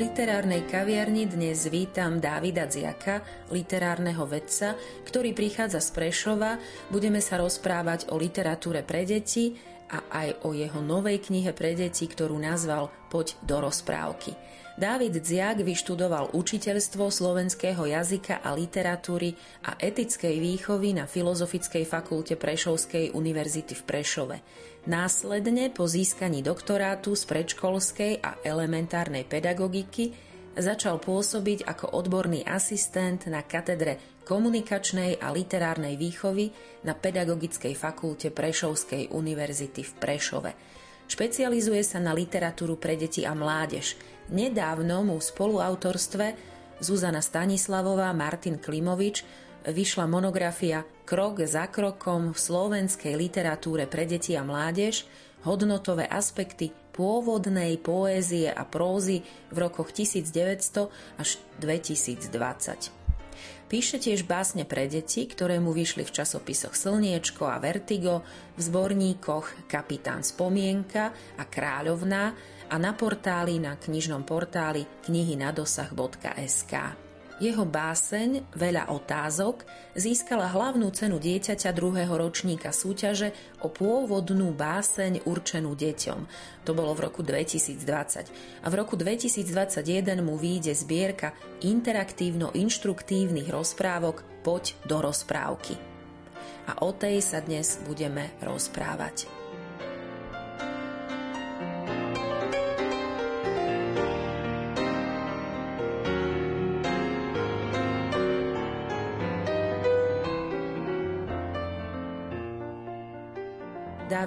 Literárnej kaviarni dnes vítam Dávida Dziaka, literárneho vedca, ktorý prichádza z Prešova. Budeme sa rozprávať o literatúre pre deti a aj o jeho novej knihe pre deti, ktorú nazval Poď do rozprávky. Dávid Dziak vyštudoval učiteľstvo slovenského jazyka a literatúry a etickej výchovy na Filozofickej fakulte Prešovskej univerzity v Prešove. Následne po získaní doktorátu z predškolskej a elementárnej pedagogiky začal pôsobiť ako odborný asistent na katedre komunikačnej a literárnej výchovy na Pedagogickej fakulte Prešovskej univerzity v Prešove. Špecializuje sa na literatúru pre deti a mládež. Nedávno mu v spoluautorstve Zuzana Stanislavová, Martin Klimovič vyšla monografia Krok za krokom v slovenskej literatúre pre deti a mládež, hodnotové aspekty pôvodnej poézie a prózy v rokoch 1900 až 2020. Píše tiež básne pre deti, ktoré mu vyšli v časopisoch Slniečko a Vertigo, v zborníkoch Kapitán Spomienka a Kráľovná a na portáli na knižnom portáli knihy.nadosah.sk. Jeho báseň Veľa otázok získala hlavnú cenu dieťaťa druhého ročníka súťaže o pôvodnú báseň určenú deťom. To bolo v roku 2020. A v roku 2021 mu vyjde zbierka interaktívno-inštruktívnych rozprávok Poď do rozprávky. A o tej sa dnes budeme rozprávať.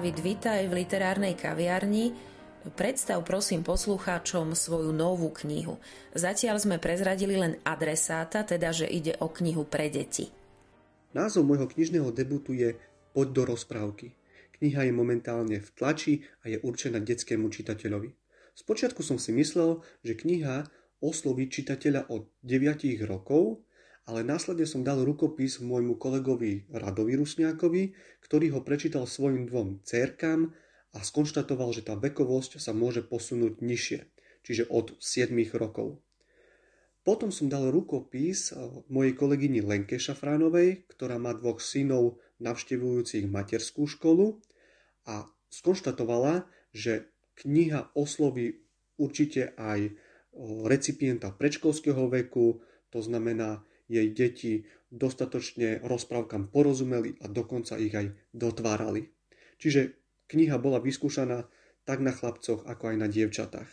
David, vitaj v literárnej kaviarni. Predstav prosím poslucháčom svoju novú knihu. Zatiaľ sme prezradili len adresáta, teda že ide o knihu pre deti. Názov môjho knižného debutu je Poď do rozprávky. Kniha je momentálne v tlači a je určená detskému čitateľovi. Spočiatku som si myslel, že kniha osloví čitateľa od 9 rokov, ale následne som dal rukopis môjmu kolegovi Radovi Rusňákovi, ktorý ho prečítal svojim dvom cérkam a skonštatoval, že tá vekovosť sa môže posunúť nižšie, čiže od 7 rokov. Potom som dal rukopis eh, mojej kolegyni Lenke Šafránovej, ktorá má dvoch synov navštevujúcich materskú školu a skonštatovala, že kniha osloví určite aj eh, recipienta predškolského veku, to znamená jej deti dostatočne rozprávkam porozumeli a dokonca ich aj dotvárali. Čiže kniha bola vyskúšaná tak na chlapcoch, ako aj na dievčatách.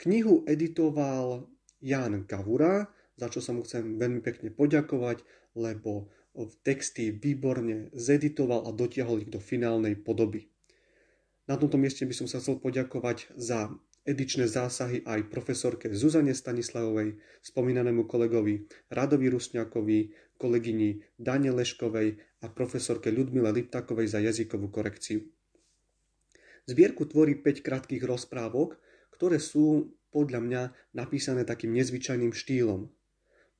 Knihu editoval Jan Kavura, za čo sa mu chcem veľmi pekne poďakovať, lebo v texty výborne zeditoval a dotiahol ich do finálnej podoby. Na tomto mieste by som sa chcel poďakovať za edičné zásahy aj profesorke Zuzane Stanislavovej, spomínanému kolegovi Radovi Rusňakovi, kolegyni Dane Leškovej a profesorke Ľudmile Liptakovej za jazykovú korekciu. Zbierku tvorí 5 krátkých rozprávok, ktoré sú podľa mňa napísané takým nezvyčajným štýlom.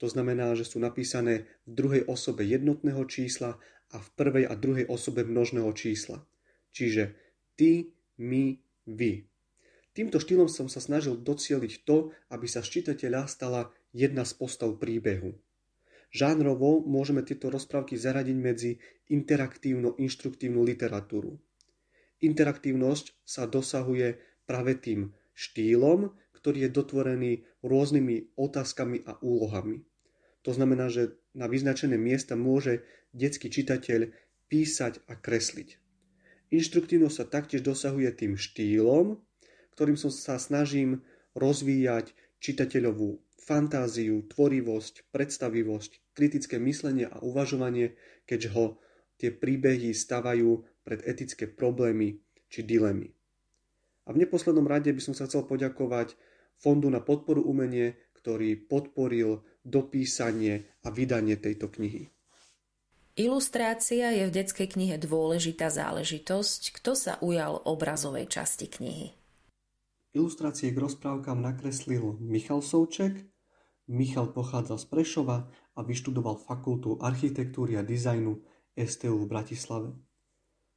To znamená, že sú napísané v druhej osobe jednotného čísla a v prvej a druhej osobe množného čísla. Čiže ty, my, vy. Týmto štýlom som sa snažil docieliť to, aby sa z čitateľa stala jedna z postav príbehu. Žánrovo môžeme tieto rozprávky zaradiť medzi interaktívno-inštruktívnu literatúru. Interaktívnosť sa dosahuje práve tým štýlom, ktorý je dotvorený rôznymi otázkami a úlohami. To znamená, že na vyznačené miesta môže detský čitateľ písať a kresliť. Inštruktívnosť sa taktiež dosahuje tým štýlom, ktorým som sa snažím rozvíjať čitateľovú fantáziu, tvorivosť, predstavivosť, kritické myslenie a uvažovanie, keďže ho tie príbehy stavajú pred etické problémy či dilemy. A v neposlednom rade by som sa chcel poďakovať Fondu na podporu umenie, ktorý podporil dopísanie a vydanie tejto knihy. Ilustrácia je v detskej knihe dôležitá záležitosť. Kto sa ujal obrazovej časti knihy? Ilustrácie k rozprávkam nakreslil Michal Souček. Michal pochádza z Prešova a vyštudoval Fakultu architektúry a dizajnu STU v Bratislave.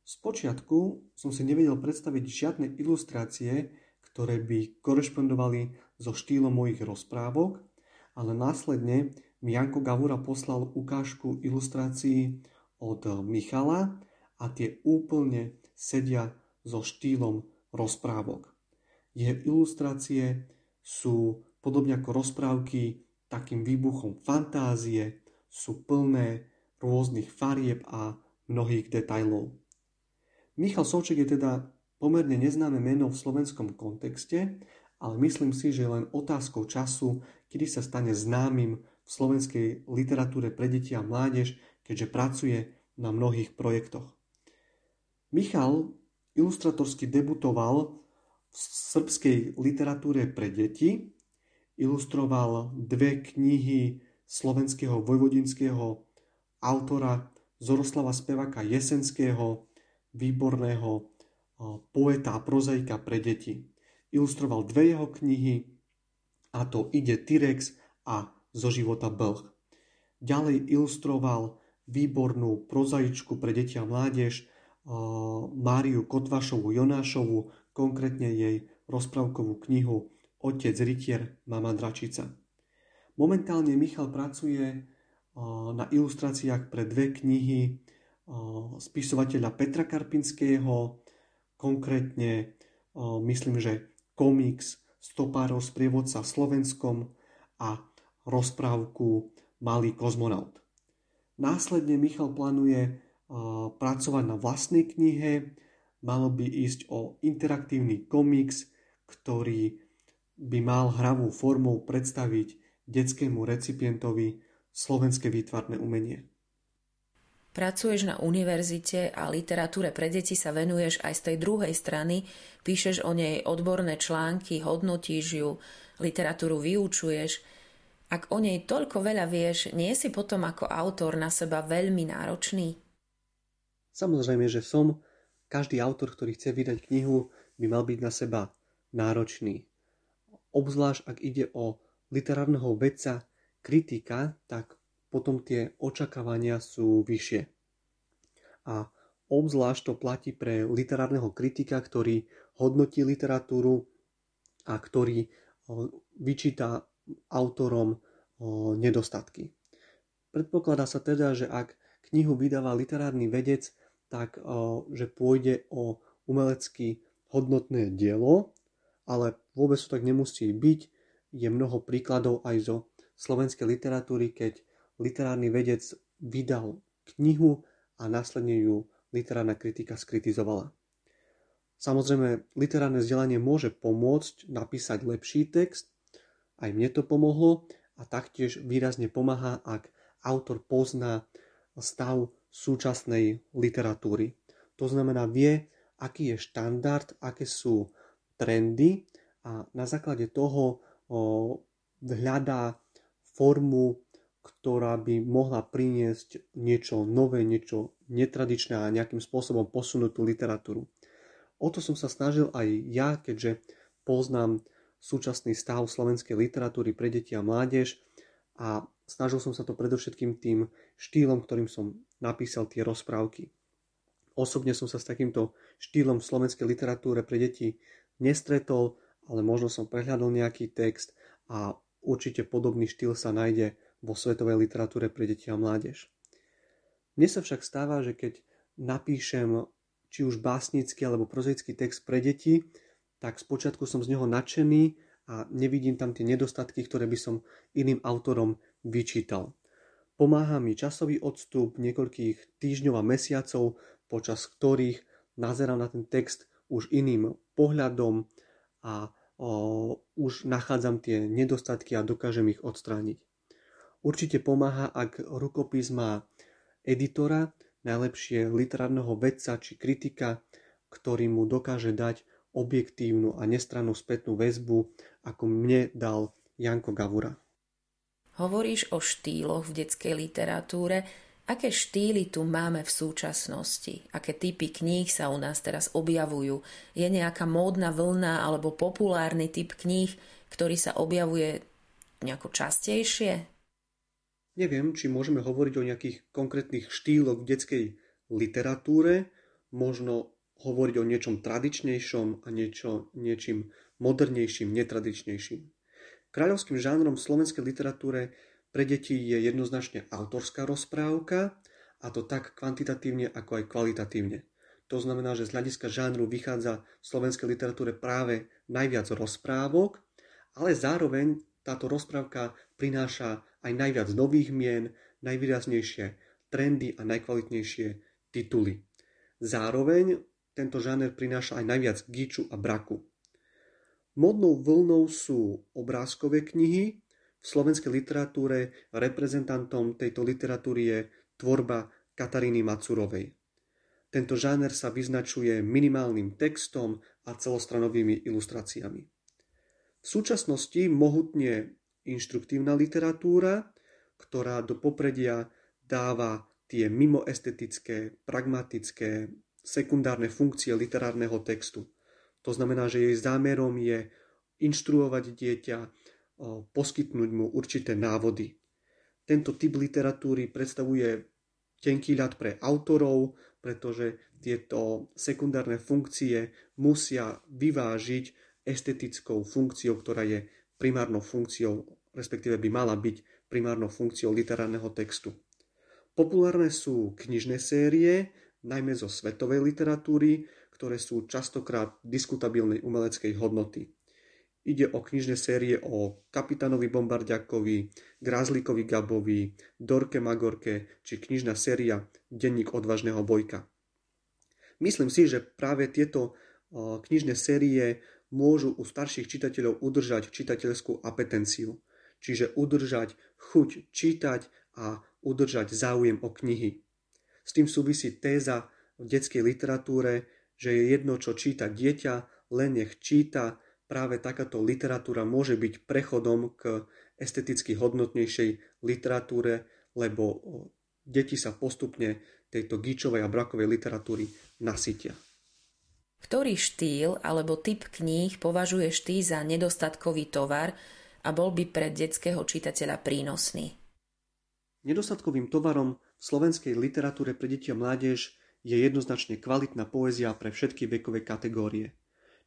Spočiatku som si nevedel predstaviť žiadne ilustrácie, ktoré by korešpondovali so štýlom mojich rozprávok, ale následne mi Janko Gavura poslal ukážku ilustrácií od Michala a tie úplne sedia so štýlom rozprávok. Jeho ilustrácie sú podobne ako rozprávky takým výbuchom fantázie, sú plné rôznych farieb a mnohých detajlov. Michal Solček je teda pomerne neznáme meno v slovenskom kontexte, ale myslím si, že len otázkou času, kedy sa stane známym v slovenskej literatúre pre deti a mládež, keďže pracuje na mnohých projektoch. Michal ilustratorsky debutoval v srbskej literatúre pre deti, ilustroval dve knihy slovenského vojvodinského autora Zoroslava Spevaka Jesenského, výborného poeta a prozaika pre deti. Ilustroval dve jeho knihy, a to Ide Tyrex a Zo života Blh. Ďalej ilustroval výbornú prozaičku pre deti a mládež Máriu Kotvašovu Jonášovu, konkrétne jej rozprávkovú knihu Otec Rytier, mama Dračica. Momentálne Michal pracuje na ilustráciách pre dve knihy spisovateľa Petra Karpinského, konkrétne myslím, že komiks Stopárov sprievodca Slovenskom a rozprávku Malý kozmonaut. Následne Michal plánuje pracovať na vlastnej knihe, malo by ísť o interaktívny komiks, ktorý by mal hravú formou predstaviť detskému recipientovi slovenské výtvarné umenie. Pracuješ na univerzite a literatúre pre deti sa venuješ aj z tej druhej strany, píšeš o nej odborné články, hodnotíš ju, literatúru vyučuješ. Ak o nej toľko veľa vieš, nie si potom ako autor na seba veľmi náročný? Samozrejme, že som. Každý autor, ktorý chce vydať knihu, by mal byť na seba náročný. Obzvlášť, ak ide o literárneho vedca, kritika, tak potom tie očakávania sú vyššie. A obzvlášť to platí pre literárneho kritika, ktorý hodnotí literatúru a ktorý vyčíta autorom nedostatky. Predpokladá sa teda, že ak knihu vydáva literárny vedec, tak že pôjde o umelecky hodnotné dielo, ale vôbec to tak nemusí byť. Je mnoho príkladov aj zo slovenskej literatúry, keď literárny vedec vydal knihu a následne ju literárna kritika skritizovala. Samozrejme, literárne vzdelanie môže pomôcť napísať lepší text, aj mne to pomohlo a taktiež výrazne pomáha, ak autor pozná stav súčasnej literatúry. To znamená, vie, aký je štandard, aké sú trendy a na základe toho hľadá formu ktorá by mohla priniesť niečo nové, niečo netradičné a nejakým spôsobom posunúť tú literatúru. O to som sa snažil aj ja, keďže poznám súčasný stav slovenskej literatúry pre deti a mládež a snažil som sa to predovšetkým tým štýlom, ktorým som napísal tie rozprávky. Osobne som sa s takýmto štýlom v slovenskej literatúre pre deti nestretol, ale možno som prehľadol nejaký text a určite podobný štýl sa nájde vo svetovej literatúre pre deti a mládež. Mne sa však stáva, že keď napíšem či už básnický alebo prozaický text pre deti, tak spočiatku som z neho nadšený a nevidím tam tie nedostatky, ktoré by som iným autorom vyčítal. Pomáha mi časový odstup niekoľkých týždňov a mesiacov, počas ktorých nazerám na ten text už iným pohľadom a o, už nachádzam tie nedostatky a dokážem ich odstrániť. Určite pomáha, ak rukopis má editora, najlepšie literárneho vedca či kritika, ktorý mu dokáže dať objektívnu a nestrannú spätnú väzbu, ako mne dal Janko Gavura. Hovoríš o štýloch v detskej literatúre. Aké štýly tu máme v súčasnosti? Aké typy kníh sa u nás teraz objavujú? Je nejaká módna vlna alebo populárny typ kníh, ktorý sa objavuje nejako častejšie? Neviem, či môžeme hovoriť o nejakých konkrétnych štýloch v detskej literatúre. Možno hovoriť o niečom tradičnejšom a niečo, niečím modernejším, netradičnejším. Kráľovským žánrom v slovenskej literatúre pre deti je jednoznačne autorská rozprávka, a to tak kvantitatívne ako aj kvalitatívne. To znamená, že z hľadiska žánru vychádza v slovenskej literatúre práve najviac rozprávok, ale zároveň táto rozprávka prináša aj najviac nových mien, najvýraznejšie trendy a najkvalitnejšie tituly. Zároveň tento žáner prináša aj najviac gíču a braku. Modnou vlnou sú obrázkové knihy. V slovenskej literatúre reprezentantom tejto literatúry je tvorba Kataríny Macurovej. Tento žáner sa vyznačuje minimálnym textom a celostranovými ilustráciami. V súčasnosti mohutne inštruktívna literatúra, ktorá do popredia dáva tie mimoestetické, pragmatické, sekundárne funkcie literárneho textu. To znamená, že jej zámerom je inštruovať dieťa, poskytnúť mu určité návody. Tento typ literatúry predstavuje tenký ľad pre autorov, pretože tieto sekundárne funkcie musia vyvážiť estetickou funkciou, ktorá je primárnou funkciou, respektíve by mala byť primárnou funkciou literárneho textu. Populárne sú knižné série, najmä zo svetovej literatúry, ktoré sú častokrát diskutabilnej umeleckej hodnoty. Ide o knižné série o kapitánovi Bombardiakovi, Grázlikovi Gabovi, Dorke Magorke či knižná séria Denník odvážneho bojka. Myslím si, že práve tieto knižné série môžu u starších čitateľov udržať čitateľskú apetenciu, čiže udržať chuť čítať a udržať záujem o knihy. S tým súvisí téza v detskej literatúre, že je jedno, čo číta dieťa, len nech číta. Práve takáto literatúra môže byť prechodom k esteticky hodnotnejšej literatúre, lebo deti sa postupne tejto gíčovej a brakovej literatúry nasytia. Ktorý štýl alebo typ kníh považuješ ty za nedostatkový tovar a bol by pre detského čitateľa prínosný? Nedostatkovým tovarom v slovenskej literatúre pre deti a mládež je jednoznačne kvalitná poézia pre všetky vekové kategórie.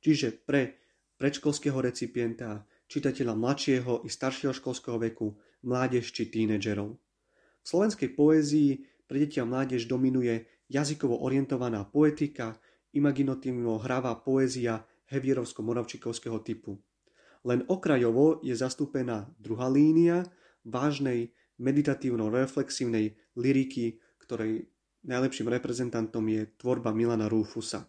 Čiže pre predškolského recipienta, čitateľa mladšieho i staršieho školského veku, mládež či tínedžerov. V slovenskej poézii pre deti a mládež dominuje jazykovo orientovaná poetika, imaginatívno hravá poézia hevierovsko-moravčikovského typu. Len okrajovo je zastúpená druhá línia vážnej meditatívno-reflexívnej liriky, ktorej Najlepším reprezentantom je tvorba Milana Rúfusa.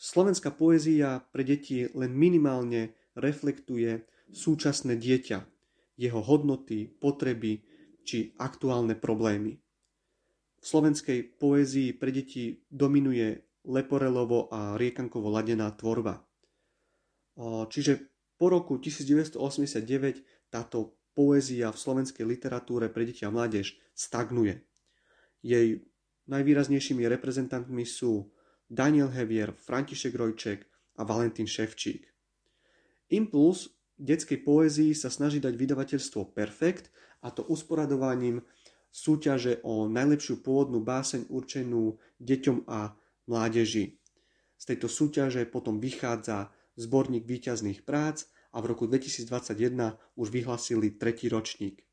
Slovenská poézia pre deti len minimálne reflektuje súčasné dieťa, jeho hodnoty, potreby či aktuálne problémy. V slovenskej poézii pre deti dominuje Leporelovo a Riekankovo ladená tvorba. Čiže po roku 1989 táto poézia v slovenskej literatúre pre deti a mládež stagnuje. Jej najvýraznejšími reprezentantmi sú Daniel Hevier, František Rojček a Valentín Ševčík. Impuls detskej poézii sa snaží dať vydavateľstvo Perfekt a to usporadovaním súťaže o najlepšiu pôvodnú báseň určenú deťom a mládeži. Z tejto súťaže potom vychádza zborník výťazných prác a v roku 2021 už vyhlasili tretí ročník.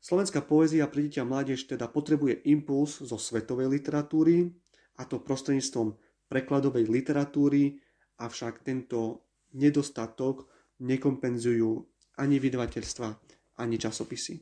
Slovenská poézia pre dieťa mládež teda potrebuje impuls zo svetovej literatúry, a to prostredníctvom prekladovej literatúry, avšak tento nedostatok nekompenzujú ani vydavateľstva, ani časopisy.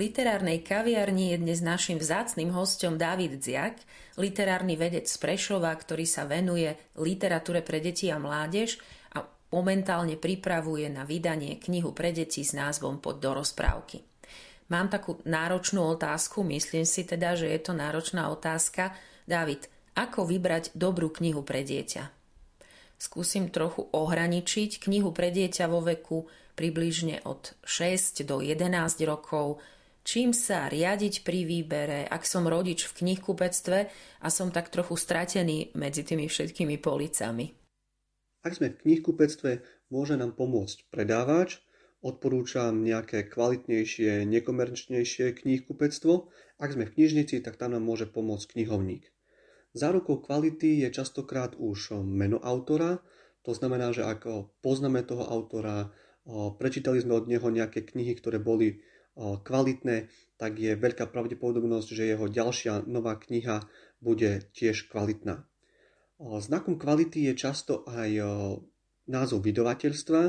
Literárnej kaviarni je dnes našim vzácným hostom David Dziak, literárny vedec z Prešova, ktorý sa venuje literatúre pre deti a mládež a momentálne pripravuje na vydanie knihu pre deti s názvom Pod do rozprávky. Mám takú náročnú otázku, myslím si teda, že je to náročná otázka. David, ako vybrať dobrú knihu pre dieťa? Skúsim trochu ohraničiť knihu pre dieťa vo veku približne od 6 do 11 rokov, čím sa riadiť pri výbere, ak som rodič v knihkupectve a som tak trochu stratený medzi tými všetkými policami. Ak sme v knihkupectve, môže nám pomôcť predávač, odporúčam nejaké kvalitnejšie, nekomerčnejšie knihkupectvo. Ak sme v knižnici, tak tam nám môže pomôcť knihovník. Zárukou kvality je častokrát už meno autora, to znamená, že ak poznáme toho autora, prečítali sme od neho nejaké knihy, ktoré boli kvalitné, tak je veľká pravdepodobnosť, že jeho ďalšia nová kniha bude tiež kvalitná. Znakom kvality je často aj názov vydavateľstva.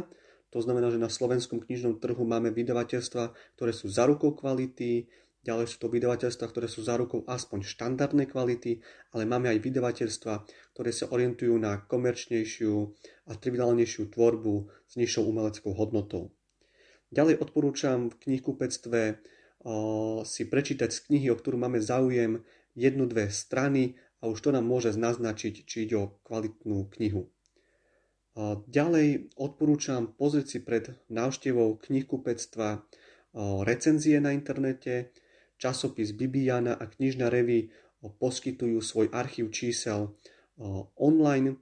To znamená, že na slovenskom knižnom trhu máme vydavateľstva, ktoré sú za rukou kvality, Ďalej sú to vydavateľstva, ktoré sú zárukou aspoň štandardnej kvality, ale máme aj vydavateľstva, ktoré sa orientujú na komerčnejšiu a triviálnejšiu tvorbu s nižšou umeleckou hodnotou. Ďalej odporúčam v knihkupectve si prečítať z knihy, o ktorú máme záujem, jednu, dve strany a už to nám môže naznačiť, či ide o kvalitnú knihu. Ďalej odporúčam pozrieť si pred návštevou knihkupectva recenzie na internete, časopis Bibiana a knižná revy poskytujú svoj archív čísel online.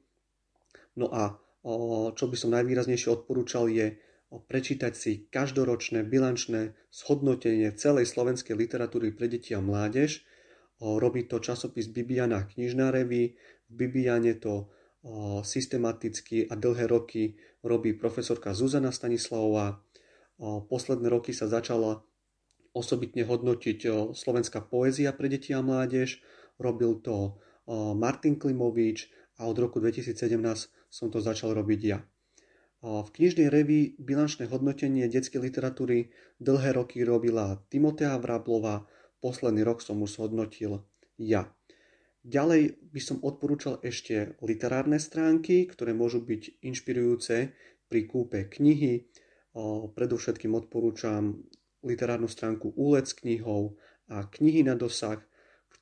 No a čo by som najvýraznejšie odporúčal je prečítať si každoročné bilančné shodnotenie celej slovenskej literatúry pre deti a mládež. Robí to časopis Bibiana knižná revy. V Bibiane to systematicky a dlhé roky robí profesorka Zuzana Stanislavová. Posledné roky sa začala osobitne hodnotiť slovenská poézia pre deti a mládež. Robil to Martin Klimovič a od roku 2017 som to začal robiť ja. V knižnej reví bilančné hodnotenie detskej literatúry dlhé roky robila Timotea Vrablová, posledný rok som už hodnotil ja. Ďalej by som odporúčal ešte literárne stránky, ktoré môžu byť inšpirujúce pri kúpe knihy. Predovšetkým odporúčam literárnu stránku Úlec knihov a knihy na dosah,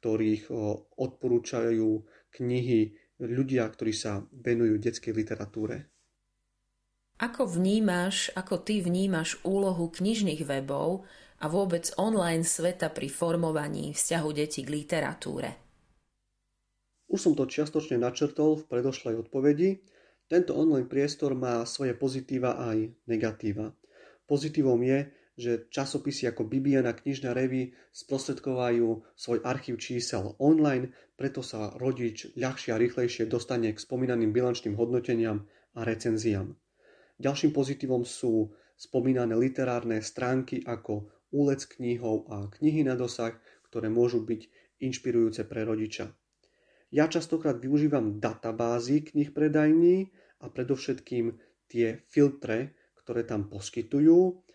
ktorých odporúčajú knihy ľudia, ktorí sa venujú detskej literatúre. Ako vnímaš, ako ty vnímaš úlohu knižných webov a vôbec online sveta pri formovaní vzťahu detí k literatúre? Už som to čiastočne načrtol v predošlej odpovedi. Tento online priestor má svoje pozitíva aj negatíva. Pozitívom je, že časopisy ako Bibiana knižná revy sprostredkovajú svoj archív čísel online, preto sa rodič ľahšie a rýchlejšie dostane k spomínaným bilančným hodnoteniam a recenziám. Ďalším pozitívom sú spomínané literárne stránky ako úlec knihov a knihy na dosah, ktoré môžu byť inšpirujúce pre rodiča. Ja častokrát využívam databázy knih predajní a predovšetkým tie filtre, ktoré tam poskytujú,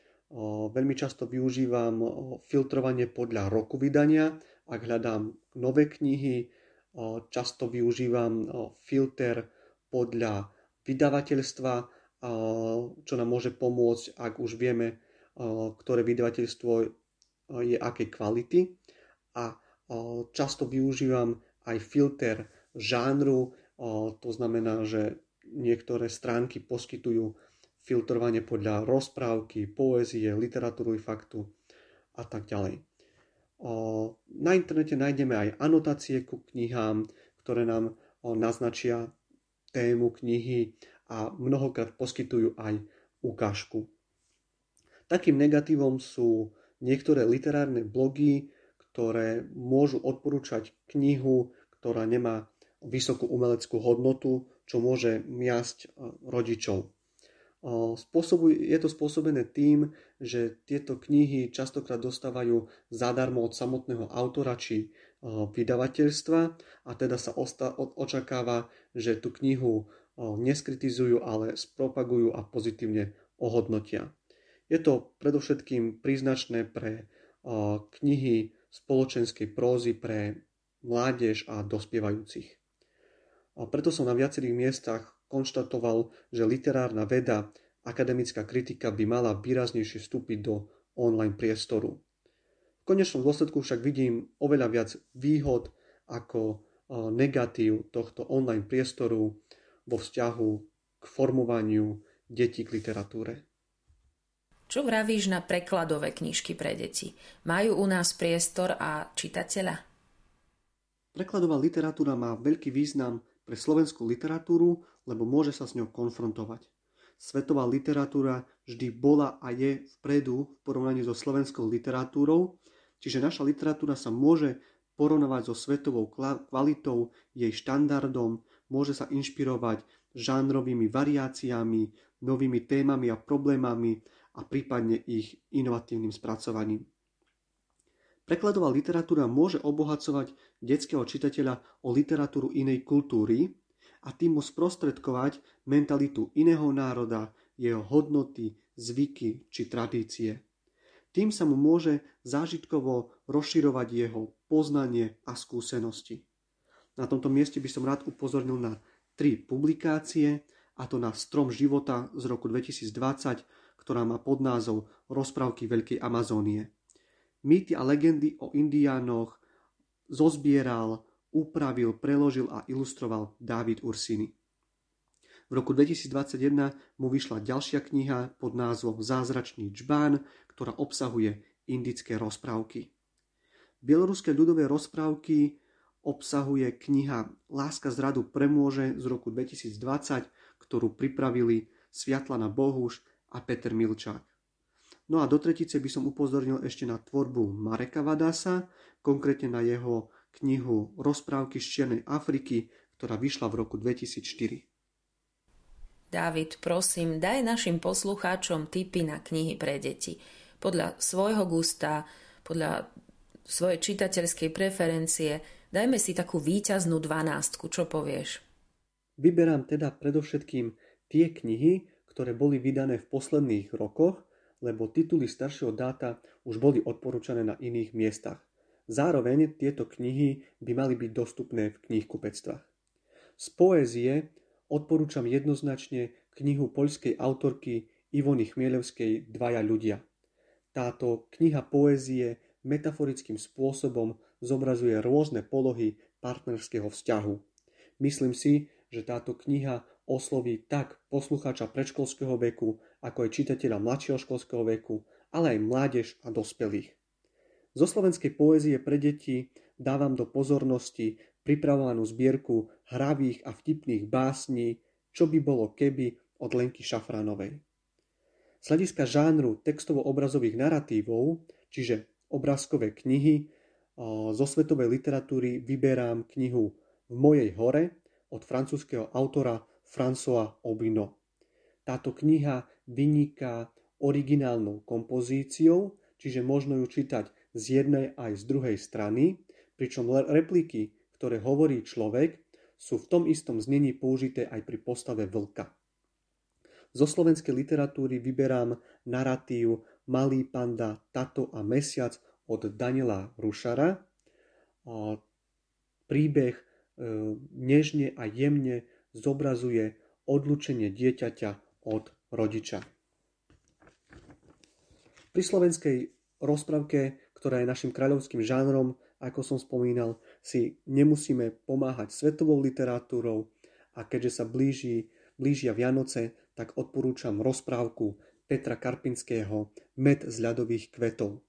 Veľmi často využívam filtrovanie podľa roku vydania. Ak hľadám nové knihy, často využívam filter podľa vydavateľstva, čo nám môže pomôcť, ak už vieme, ktoré vydavateľstvo je akej kvality. A často využívam aj filter žánru, to znamená, že niektoré stránky poskytujú filtrovanie podľa rozprávky, poézie, literatúry faktu a tak ďalej. Na internete nájdeme aj anotácie ku knihám, ktoré nám naznačia tému knihy a mnohokrát poskytujú aj ukážku. Takým negatívom sú niektoré literárne blogy, ktoré môžu odporúčať knihu, ktorá nemá vysokú umeleckú hodnotu, čo môže miasť rodičov. Je to spôsobené tým, že tieto knihy častokrát dostávajú zadarmo od samotného autora či vydavateľstva a teda sa očakáva, že tú knihu neskritizujú, ale spropagujú a pozitívne ohodnotia. Je to predovšetkým príznačné pre knihy spoločenskej prózy pre mládež a dospievajúcich. A preto som na viacerých miestach konštatoval, že literárna veda, akademická kritika by mala výraznejšie vstúpiť do online priestoru. V konečnom dôsledku však vidím oveľa viac výhod ako negatív tohto online priestoru vo vzťahu k formovaniu detí k literatúre. Čo vravíš na prekladové knižky pre deti? Majú u nás priestor a čitateľa? Prekladová literatúra má veľký význam pre slovenskú literatúru, lebo môže sa s ňou konfrontovať. Svetová literatúra vždy bola a je vpredu v porovnaní so slovenskou literatúrou, čiže naša literatúra sa môže porovnávať so svetovou kvalitou, jej štandardom, môže sa inšpirovať žánrovými variáciami, novými témami a problémami a prípadne ich inovatívnym spracovaním. Prekladová literatúra môže obohacovať detského čitateľa o literatúru inej kultúry a tým mu sprostredkovať mentalitu iného národa, jeho hodnoty, zvyky či tradície. Tým sa mu môže zážitkovo rozširovať jeho poznanie a skúsenosti. Na tomto mieste by som rád upozornil na tri publikácie, a to na Strom života z roku 2020, ktorá má podnázov Rozprávky Veľkej Amazónie. Mýty a legendy o indiánoch zozbieral, upravil, preložil a ilustroval David Ursini. V roku 2021 mu vyšla ďalšia kniha pod názvom Zázračný čbán, ktorá obsahuje indické rozprávky. Bieloruské ľudové rozprávky obsahuje kniha Láska z radu premôže z roku 2020, ktorú pripravili Sviatlana Bohuš a Peter Milčák. No a do tretice by som upozornil ešte na tvorbu Mareka Vadasa, konkrétne na jeho knihu Rozprávky z Čiernej Afriky, ktorá vyšla v roku 2004. David, prosím, daj našim poslucháčom tipy na knihy pre deti. Podľa svojho gusta, podľa svojej čitateľskej preferencie, Dajme si takú výťaznú dvanástku, čo povieš? Vyberám teda predovšetkým tie knihy, ktoré boli vydané v posledných rokoch, lebo tituly staršieho dáta už boli odporúčané na iných miestach. Zároveň tieto knihy by mali byť dostupné v knihkupectvách. Z poézie odporúčam jednoznačne knihu poľskej autorky Ivony Chmielevskej Dvaja ľudia. Táto kniha poézie metaforickým spôsobom zobrazuje rôzne polohy partnerského vzťahu. Myslím si, že táto kniha osloví tak poslucháča predškolského veku, ako aj čitateľa mladšieho školského veku, ale aj mládež a dospelých. Zo slovenskej poézie pre deti dávam do pozornosti pripravovanú zbierku hravých a vtipných básní Čo by bolo keby od Lenky Šafránovej. Z hľadiska žánru textovo-obrazových narratívov, čiže obrázkové knihy, zo svetovej literatúry vyberám knihu V mojej hore od francúzského autora François Obino. Táto kniha vyniká originálnou kompozíciou, čiže možno ju čítať z jednej aj z druhej strany, pričom repliky, ktoré hovorí človek, sú v tom istom znení použité aj pri postave vlka. Zo slovenskej literatúry vyberám narratív Malý panda, Tato a Mesiac od Daniela Rušara. Príbeh e, nežne a jemne zobrazuje odlučenie dieťaťa od rodiča. Pri slovenskej rozprávke, ktorá je našim kráľovským žánrom, ako som spomínal, si nemusíme pomáhať svetovou literatúrou a keďže sa blíži, blížia Vianoce, tak odporúčam rozprávku Petra Karpinského Med z ľadových kvetov.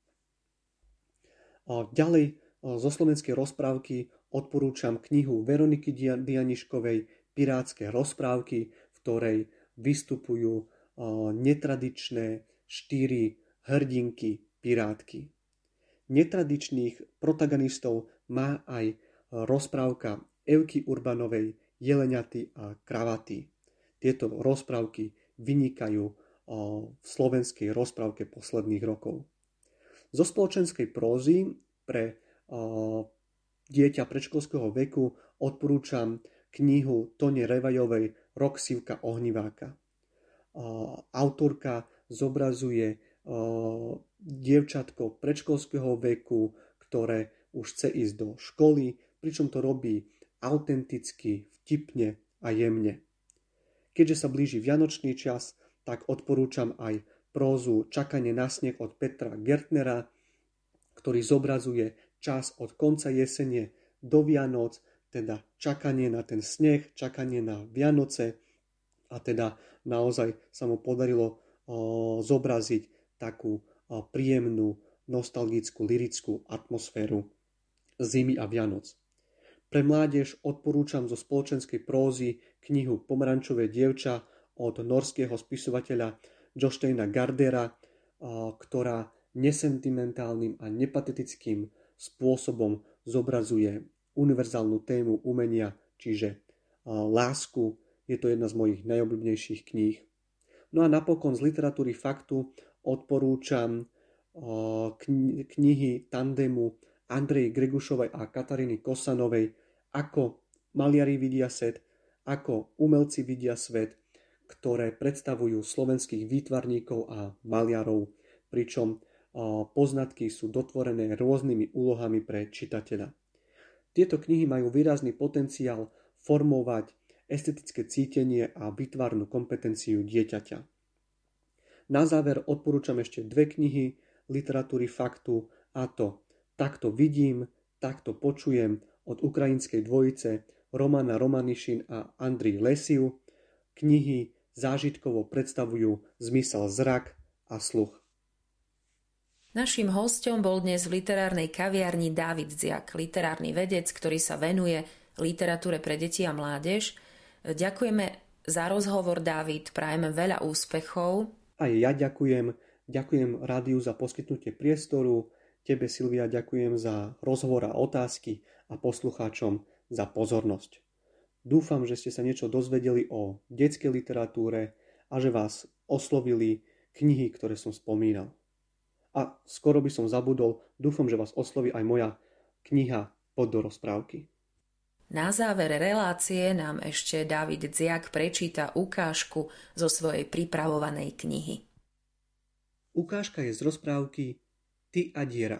Ďalej zo slovenskej rozprávky odporúčam knihu Veroniky Dianiškovej Pirátske rozprávky, v ktorej vystupujú netradičné štyri hrdinky pirátky. Netradičných protagonistov má aj rozprávka Evky Urbanovej Jeleniaty a Kravaty. Tieto rozprávky vynikajú v slovenskej rozprávke posledných rokov. Zo spoločenskej prózy pre dieťa predškolského veku odporúčam knihu Tone Revajovej Rok Sivka Ohniváka. Autorka zobrazuje dievčatko predškolského veku, ktoré už chce ísť do školy, pričom to robí autenticky, vtipne a jemne. Keďže sa blíži vianočný čas, tak odporúčam aj prózu Čakanie na sneh od Petra Gertnera, ktorý zobrazuje čas od konca jesene do Vianoc, teda čakanie na ten sneh, čakanie na Vianoce a teda naozaj sa mu podarilo zobraziť takú príjemnú, nostalgickú, lirickú atmosféru zimy a Vianoc. Pre mládež odporúčam zo spoločenskej prózy knihu Pomerančové dievča od norského spisovateľa Josteina Gardera, ktorá nesentimentálnym a nepatetickým spôsobom zobrazuje univerzálnu tému umenia, čiže lásku. Je to jedna z mojich najobľúbnejších kníh. No a napokon z literatúry faktu odporúčam knihy tandemu Andrej Gregušovej a Kataríny Kosanovej Ako maliari vidia svet, ako umelci vidia svet, ktoré predstavujú slovenských výtvarníkov a maliarov, pričom poznatky sú dotvorené rôznymi úlohami pre čitateľa. Tieto knihy majú výrazný potenciál formovať estetické cítenie a vytvarnú kompetenciu dieťaťa. Na záver odporúčam ešte dve knihy literatúry faktu, a to Takto vidím, takto počujem od ukrajinskej dvojice Romana Romanišin a Andrii Lesiu. Knihy zážitkovo predstavujú zmysel zrak a sluch. Naším hostom bol dnes v literárnej kaviarni David Ziak, literárny vedec, ktorý sa venuje literatúre pre deti a mládež. Ďakujeme za rozhovor, David, prajeme veľa úspechov. Aj ja ďakujem. Ďakujem rádiu za poskytnutie priestoru Tebe, Silvia, ďakujem za rozhovor a otázky a poslucháčom za pozornosť. Dúfam, že ste sa niečo dozvedeli o detskej literatúre a že vás oslovili knihy, ktoré som spomínal. A skoro by som zabudol, dúfam, že vás osloví aj moja kniha pod do rozprávky. Na záver relácie nám ešte David Dziak prečíta ukážku zo svojej pripravovanej knihy. Ukážka je z rozprávky Ty a diera.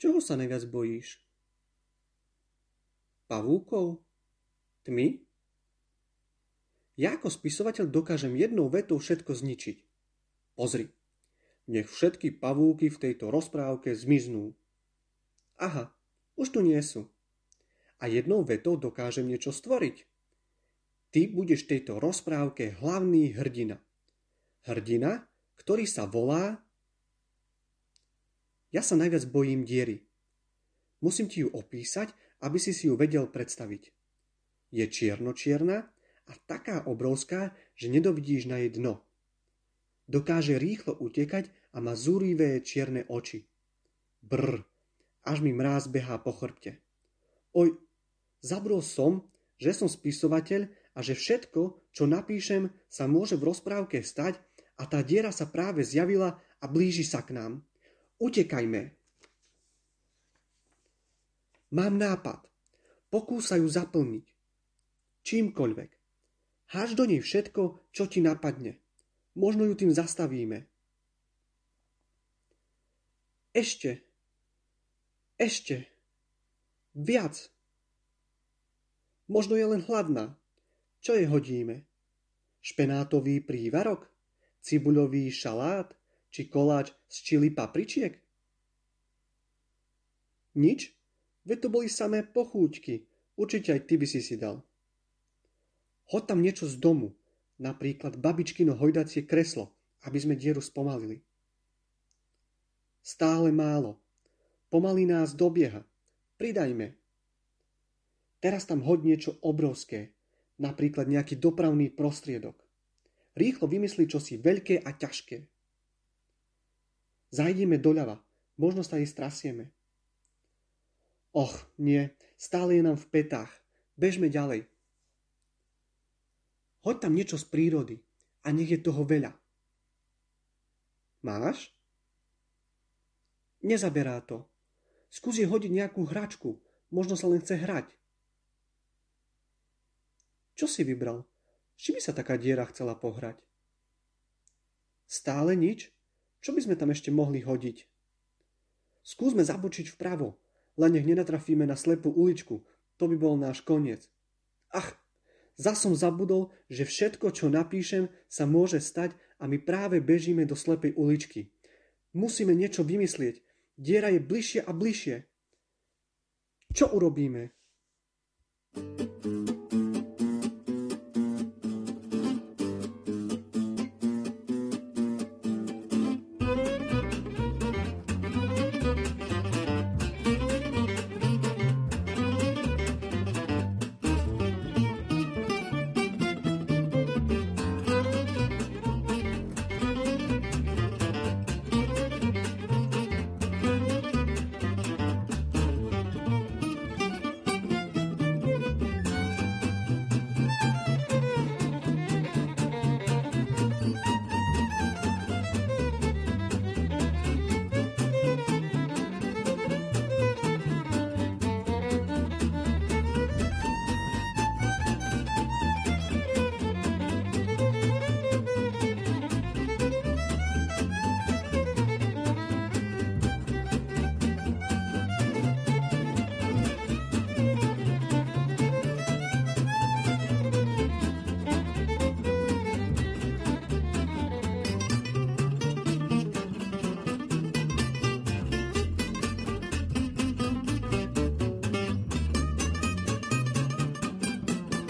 Čoho sa najviac bojíš? Pavúkov? Tmy? Ja ako spisovateľ dokážem jednou vetou všetko zničiť. Pozri, nech všetky pavúky v tejto rozprávke zmiznú. Aha, už tu nie sú. A jednou vetou dokážem niečo stvoriť. Ty budeš v tejto rozprávke hlavný hrdina. Hrdina, ktorý sa volá ja sa najviac bojím diery. Musím ti ju opísať, aby si si ju vedel predstaviť. Je čierno-čierna a taká obrovská, že nedovidíš na jej dno. Dokáže rýchlo utekať a má zúrivé čierne oči. Brr, až mi mráz behá po chrbte. Oj, zabrol som, že som spisovateľ a že všetko, čo napíšem, sa môže v rozprávke stať a tá diera sa práve zjavila a blíži sa k nám. Utekajme. Mám nápad. Pokúsa ju zaplniť. Čímkoľvek. Háž do nej všetko, čo ti napadne. Možno ju tým zastavíme. Ešte. Ešte. Viac. Možno je len hladná. Čo je hodíme? Špenátový prívarok? Cibuľový šalát? či koláč z čili papričiek? Nič? Veď to boli samé pochúťky. Určite aj ty by si si dal. Hoď tam niečo z domu, napríklad babičkino hojdacie kreslo, aby sme dieru spomalili. Stále málo. Pomaly nás dobieha. Pridajme. Teraz tam hoď niečo obrovské, napríklad nejaký dopravný prostriedok. Rýchlo vymysli čosi veľké a ťažké. Zajdeme doľava, možno sa jej strasieme. Och, nie, stále je nám v petách. Bežme ďalej. Hoď tam niečo z prírody a nech je toho veľa. Máš? Nezaberá to. Skús jej hodiť nejakú hračku, možno sa len chce hrať. Čo si vybral? Či by sa taká diera chcela pohrať? Stále nič? Čo by sme tam ešte mohli hodiť? Skúsme zabočiť vpravo, len nech nenatrafíme na slepú uličku. To by bol náš koniec. Ach, zas som zabudol, že všetko, čo napíšem, sa môže stať a my práve bežíme do slepej uličky. Musíme niečo vymyslieť. Diera je bližšie a bližšie. Čo urobíme? thank you